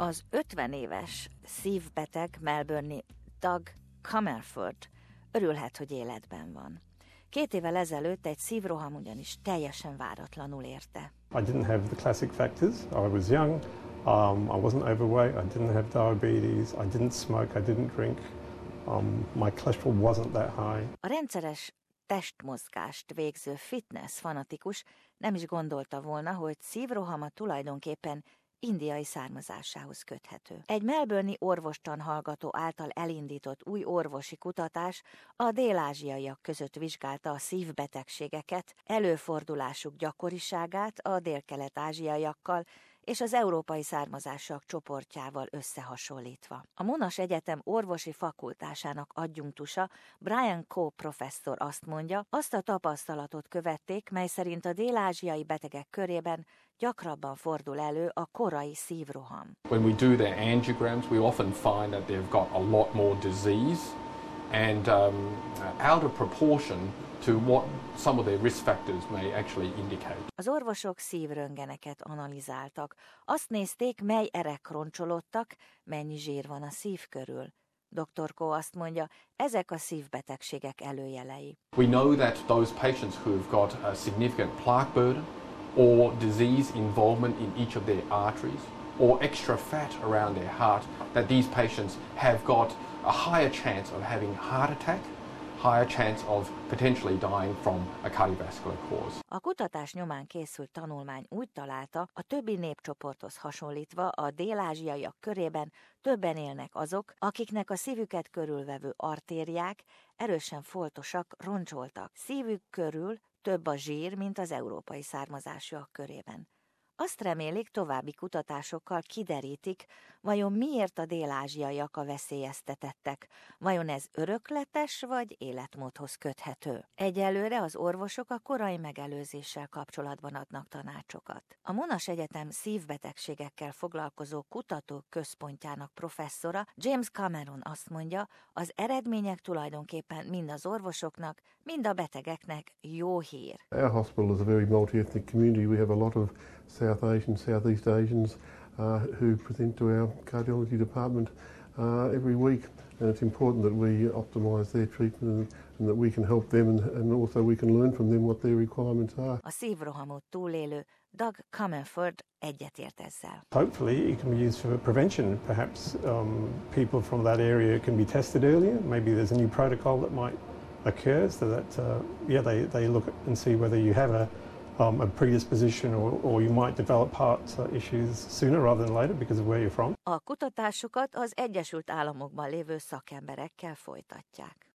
Az 50 éves szívbeteg Melbourne Doug Comerford örülhet, hogy életben van. Két évvel ezelőtt egy szívroham ugyanis teljesen váratlanul érte. I didn't have the classic factors. I was young, um, I wasn't overweight, I didn't have diabetes, I didn't smoke, I didn't drink. Um, my cholesterol wasn't that high. A rendszeres testmozgást végző fitness fanatikus nem is gondolta volna, hogy szívrohama tulajdonképpen indiai származásához köthető. Egy melbourne orvostan hallgató által elindított új orvosi kutatás a dél-ázsiaiak között vizsgálta a szívbetegségeket, előfordulásuk gyakoriságát a dél-kelet-ázsiaiakkal és az európai származásúak csoportjával összehasonlítva. A Monas Egyetem orvosi fakultásának adjunktusa Brian Coe professzor azt mondja, azt a tapasztalatot követték, mely szerint a dél-ázsiai betegek körében gyakrabban fordul elő a korai szívroham. When we do their angiograms, we often find that they've got a lot more disease and um, out of proportion to what some of their risk factors may actually indicate. Az orvosok szívröngeneket analizáltak. Azt nézték, mely erek roncsolódtak, mennyi zsír van a szív körül. Dr. Ko azt mondja, ezek a szívbetegségek előjelei. We know that those patients who've got a significant plaque burden or disease involvement in each of their arteries or extra fat around their heart, that these patients have got a higher chance of having heart attack higher chance of potentially dying from a cardiovascular cause. A kutatás nyomán készült tanulmány úgy találta, a többi népcsoporthoz hasonlítva a dél-ázsiaiak körében többen élnek azok, akiknek a szívüket körülvevő artériák erősen foltosak, roncsoltak. Szívük körül több a zsír, mint az európai származásúak körében. Azt remélik, további kutatásokkal kiderítik, vajon miért a dél-ázsiaiak a veszélyeztetettek, vajon ez örökletes vagy életmódhoz köthető. Egyelőre az orvosok a korai megelőzéssel kapcsolatban adnak tanácsokat. A Monas Egyetem szívbetegségekkel foglalkozó kutatók központjának professzora James Cameron azt mondja, az eredmények tulajdonképpen mind az orvosoknak, mind a betegeknek jó hír. Our hospital is a very multi-ethnic community. We have a lot of South Asians, Southeast Asians uh, who present to our cardiology department uh, every week. And it's important that we optimise their treatment and, and that we can help them and, and also we can learn from them what their requirements are. A szívrohamot túlélő Doug Comerford egyetért ezzel. Hopefully it can be used for prevention. Perhaps um, people from that area can be tested earlier. Maybe there's a new protocol that might occur so that, uh, yeah, they, they look and see whether you have a um, a predisposition or, or you might develop heart uh, issues sooner rather than later because of where you're from. A kutatásokat az Egyesült Államokban lévő szakemberekkel folytatják.